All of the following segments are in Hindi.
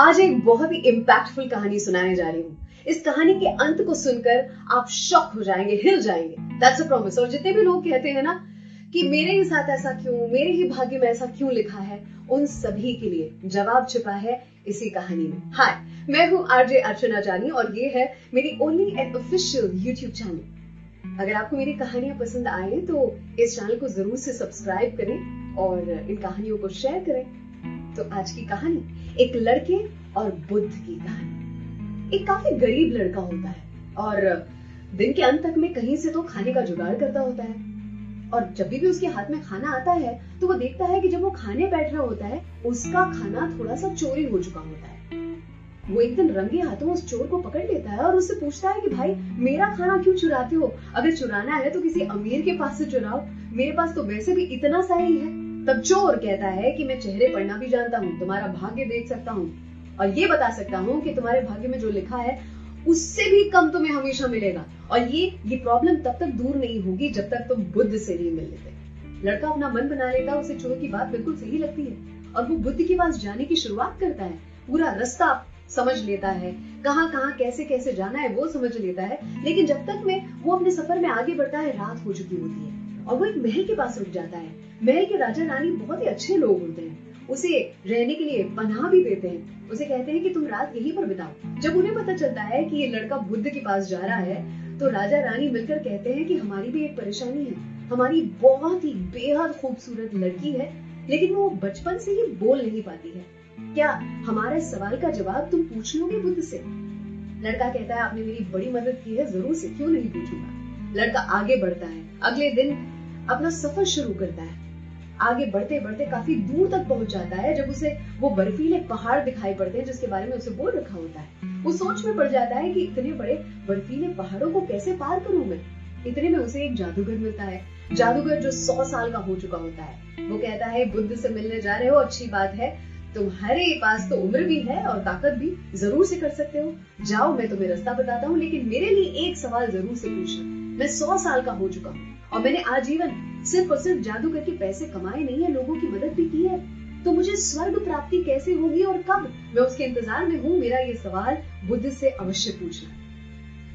आज एक बहुत ही इम्पैक्टफुल कहानी सुनाने जा रही हूँ। इस कहानी के अंत को सुनकर आप शॉक हो जाएँगे, हिल जाएँगे। दैट्स अ प्रॉमिस और जितने भी लोग कहते हैं ना कि मेरे ही साथ ऐसा क्यों, मेरे ही भाग्य में ऐसा क्यों लिखा है, उन सभी के लिए जवाब छिपा है इसी कहानी में। हाय मैं हूँ आरजे अर्चना जानी और ये है मेरी only and official YouTube channel अगर आपको मेरी कहानियाँ पसंद आए तो इस चैनल को ज़रूर से सब्सक्राइब करें और इन कहानियों को शेयर करें। तो आज की कहानी एक लड़के और बुद्ध की कहानी। एक काफ़ी गरीब लड़का होता है और दिन के अंत तक में कहीं से तो खाने का जुगाड़ करता होता है। और जब भी, उसके हाथ में खाना आता है तो वो देखता है कि जब वो खाने बैठ रहा होता है उसका खाना थोड़ा सा चोरी हो चुका होता है। वो एक दिन रंगे हाथों उस चोर को पकड़ लेता है और उससे पूछता है कि भाई मेरा खाना क्यों चुराते हो? अगर चुराना है तो किसी अमीर के पास से चुराओ। मेरे पास तो वैसे भी इतना सा ही है। तब चोर कहता है कि मैं चेहरे पढ़ना भी जानता हूँ, तुम्हारा भाग्य देख सकता हूँ। और ये बता सकता हूँ कि तुम्हारे भाग्य में जो लिखा है, उससे भी कम तुम्हें हमेशा मिलेगा। और ये ये प्रॉब्लम तब तक दूर नहीं होगी जब तक तुम बुद्ध से नहीं मिल लेते लड़का अपना मन बना लेता, उसे चोर की बात बिल्कुल सही लगती है। और वो बुद्ध के पास जाने की शुरुआत करता है। पूरा रास्ता समझ लेता है। कहाँ कहाँ, कैसे कैसे जाना है वो समझ लेता है। लेकिन जब तक में, वो अपने सफ़र में आगे बढ़ता है, रात हो चुकी होती है। और वो एक महल के पास रुक जाता है। महल के राजा रानी बहुत ही अच्छे लोग होते हैं। उसे रहने के लिए पनाह भी देते हैं। उसे कहते हैं कि तुम रात यहीं पर बिताओ। जब उन्हें पता चलता है कि ये लड़का बुद्ध के पास जा रहा है तो राजा रानी मिलकर कहते हैं कि हमारी भी एक परेशानी है। हमारी बहुत ही बेहद खूबसूरत लड़की है, लेकिन वो बचपन से ही बोल नहीं पाती है। क्या हमारे सवाल का जवाब तुम पूछ लोगे बुद्ध से? लड़का कहता है, आपने मेरी बड़ी मदद की है, ज़रूर से क्यों नहीं पूछूँगा। लड़का आगे बढ़ता है। अगले दिन अपना सफ़र शुरू करता है। आगे बढ़ते बढ़ते काफ़ी दूर तक पहुँच जाता है, जब उसे वो बर्फीले पहाड़ दिखाई पड़ते हैं, जिसके बारे में उसे बोल रखा होता है। वो सोच में पड़ जाता है कि इतने बड़े बर्फीले पहाड़ों को कैसे पार करूँ मैं? इतने में उसे एक जादूगर मिलता है। जादूगर जो सौ साल का हो चुका होता है। वो कहता है, बुद्ध से मिलने जा रहे हो, अच्छी बात है। तुम्हारे पास तो उम्र भी है और ताकत भी ज़रूर से कर सकते हो। जाओ, मैं तुम्हें रास्ता बताता हूँ, लेकिन मेरे लिए एक सवाल ज़रूर से पूछना। मैं सौ साल का हो चुका हूँ और मैंने आजीवन सिर्फ़ और सिर्फ़ जादू करके पैसे कमाए नहीं है, लोगों की मदद भी की है। तो मुझे स्वर्ग प्राप्ति कैसे होगी और कब? मैं उसके इंतज़ार में हूँ, मेरा ये सवाल बुद्ध से अवश्य पूछना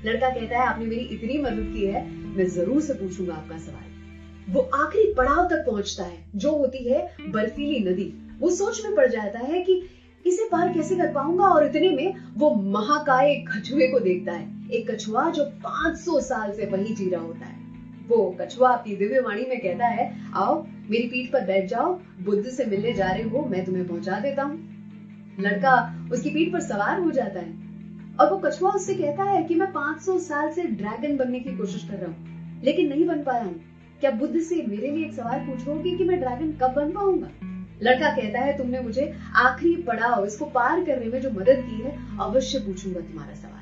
लड़का कहता है, आपने मेरी इतनी मदद की है, मैं ज़रूर से पूछूँगा आपका सवाल। वो आखिरी पड़ाव तक पहुँचता है, जो होती है बर्फीली नदी। वो सोच में पड़ जाता है कि इसे पार कैसे कर पाऊँगा? और इतने में वो महाकाय कछुए को देखता है। एक कछुआ जो 500 साल से वही जी रहा होता है। वो कछुआ अपनी दिव्य वाणी में कहता है, आओ, मेरी पीठ पर बैठ जाओ। बुद्ध से मिलने जा रहे हो, मैं तुम्हें पहुँचा देता हूँ। लड़का उसकी पीठ पर सवार हो जाता है। और वो कछुआ उससे कहता है कि मैं 500 साल से ड्रैगन बनने की कोशिश कर रहा हूँ, लेकिन नहीं बन पाया हूँ। क्या बुद्ध से मेरे लिए एक सवाल पूछोगे कि मैं ड्रैगन कब बन पाऊँगा? लड़का कहता है, तुमने मुझे आखिरी पड़ाव इसको पार करने में जो मदद की है, अवश्य पूछूँगा तुम्हारा सवाल।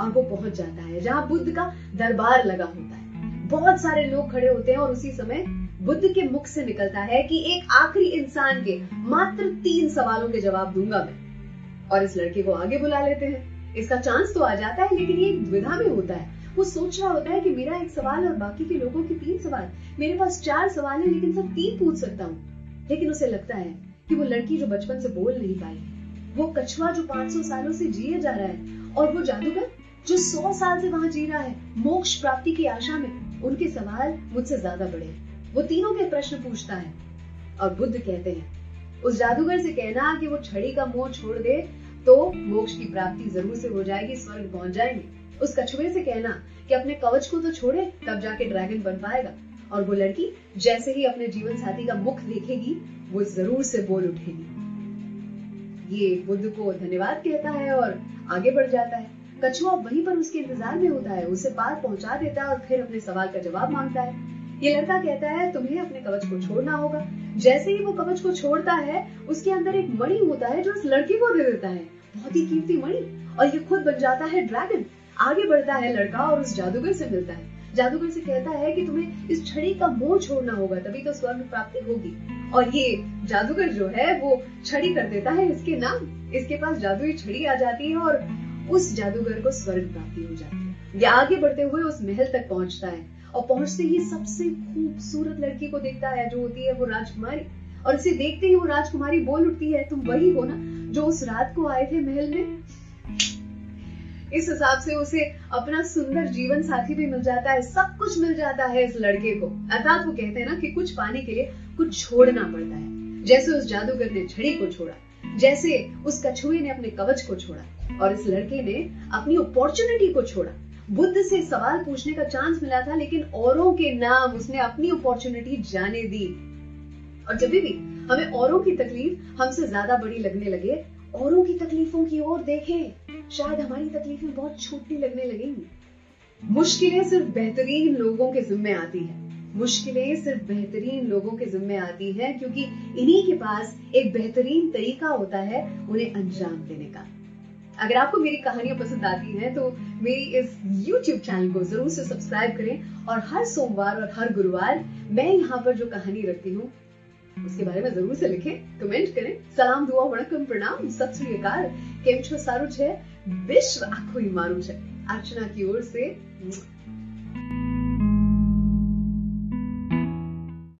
और वो पहुँच जाता है, जहाँ बुद्ध का दरबार लगा होता है। बहुत सारे लोग खड़े होते हैं और उसी समय बुद्ध के मुख से निकलता है कि एक आखिरी इंसान के मात्र तीन सवालों के जवाब दूँगा मैं। और इस लड़के को आगे बुला लेते हैं। इसका चांस तो आ जाता है, लेकिन ये एक द्विधा में होता है। वो सोच रहा होता है कि मेरा एक सवाल और बाकी के लोगों के तीन सवाल। मेरे पास चार सवाल है, लेकिन सब तीन पूछ सकता हूँ। लेकिन उसे लगता है कि वो लड़की जो बचपन से बोल नहीं पाई, वो कछुआ जो 500 सालों से जिए जा रहा है और वो जादूगर जो 100 साल से वहाँ जी रहा है, मोक्ष प्राप्ति की आशा में उनके सवाल मुझसे ज़्यादा बड़े वो तीनों के प्रश्न पूछता है और बुद्ध कहते हैं, उस जादूगर से कहना कि वो छड़ी का मोह छोड़ दे तो मोक्ष की प्राप्ति ज़रूर से हो जाएगी, स्वर्ग पहुँच जाएँगे। उस कछुए से कहना कि अपने कवच को तो छोड़े, तब जाके ड्रैगन बन पाएगा। और वो लड़की जैसे ही अपने जीवन साथी का मुख देखेगी, वो ज़रूर से बोल उठेगी। ये बुद्ध को धन्यवाद कहता है और आगे बढ़ जाता है। कछुआ वहीं पर उसके इंतज़ार में होता है, उसे पार पहुँचा देता है और फिर अपने सवाल का जवाब माँगता है। ये लड़का कहता है, तुम्हें अपने कवच को छोड़ना होगा। जैसे ही वो कवच को छोड़ता है, उसके अंदर एक मणि होता है जो उस लड़की को दे देता है। बहुत ही कीमती मणि। और ये खुद बन जाता है ड्रैगन। आगे बढ़ता है लड़का और उस जादूगर से मिलता है। जादूगर से कहता है कि तुम्हें इस छड़ी का मोह छोड़ना होगा, तभी तो स्वर्ग प्राप्ति होगी। और ये जादूगर जो है, वो छड़ी कर देता है इसके नाम। इसके पास जादुई छड़ी आ जाती है और उस जादूगर को स्वर्ग प्राप्ति हो जाती है। ये आगे बढ़ते हुए उस महल तक पहुँचता है और पहुँचते ही सबसे खूबसूरत लड़की को देखता है, जो होती है वो राजकुमारी। और इसे देखते ही वो राजकुमारी बोल उठती है, तुम वही हो ना, जो उस रात को आए थे महल में? इस हिसाब से उसे अपना सुंदर जीवन साथी भी मिल जाता है, सब कुछ मिल जाता है इस लड़के को। अर्थात वो कहते हैं ना कि कुछ पाने के लिए कुछ छोड़ना पड़ता है। जैसे उस जादूगर ने छड़ी को छोड़ा, जैसे उस कछुए ने अपने कवच को छोड़ा और इस लड़के ने अपनी अपॉर्चुनिटी को छोड़ा। बुद्ध से सवाल पूछने का चांस मिला था, लेकिन औरों के नाम उसने अपनी अपॉर्चुनिटी जाने दी। और जब भी हमें औरों की तकलीफ़ हमसे ज़्यादा बड़ी लगने लगे, औरों की तकलीफों की ओर देखें। शायद हमारी तकलीफें बहुत छोटी लगने लगेंगी। मुश्किलें सिर्फ़ बेहतरीन लोगों के जिम्मे आती है। मुश्किलें सिर्फ़ बेहतरीन लोगों के जिम्मे आती हैं क्योंकि इन्हीं के पास एक बेहतरीन तरीका होता है उन्हें अंजाम देने का। अगर आपको मेरी कहानियाँ पसंद आती हैं तो मेरी इस YouTube चैनल को ज़रूर से सब्सक्राइब करें और हर सोमवार और हर गुरुवार मैं यहाँ पर जो कहानी रखती हूँ उसके बारे में ज़रूर से लिखें कमेंट करें। सलाम, दुआ वणकम प्रणाम। सत श्री केम छो सारू विश्व आखो ही मारू अर्चना की ओर से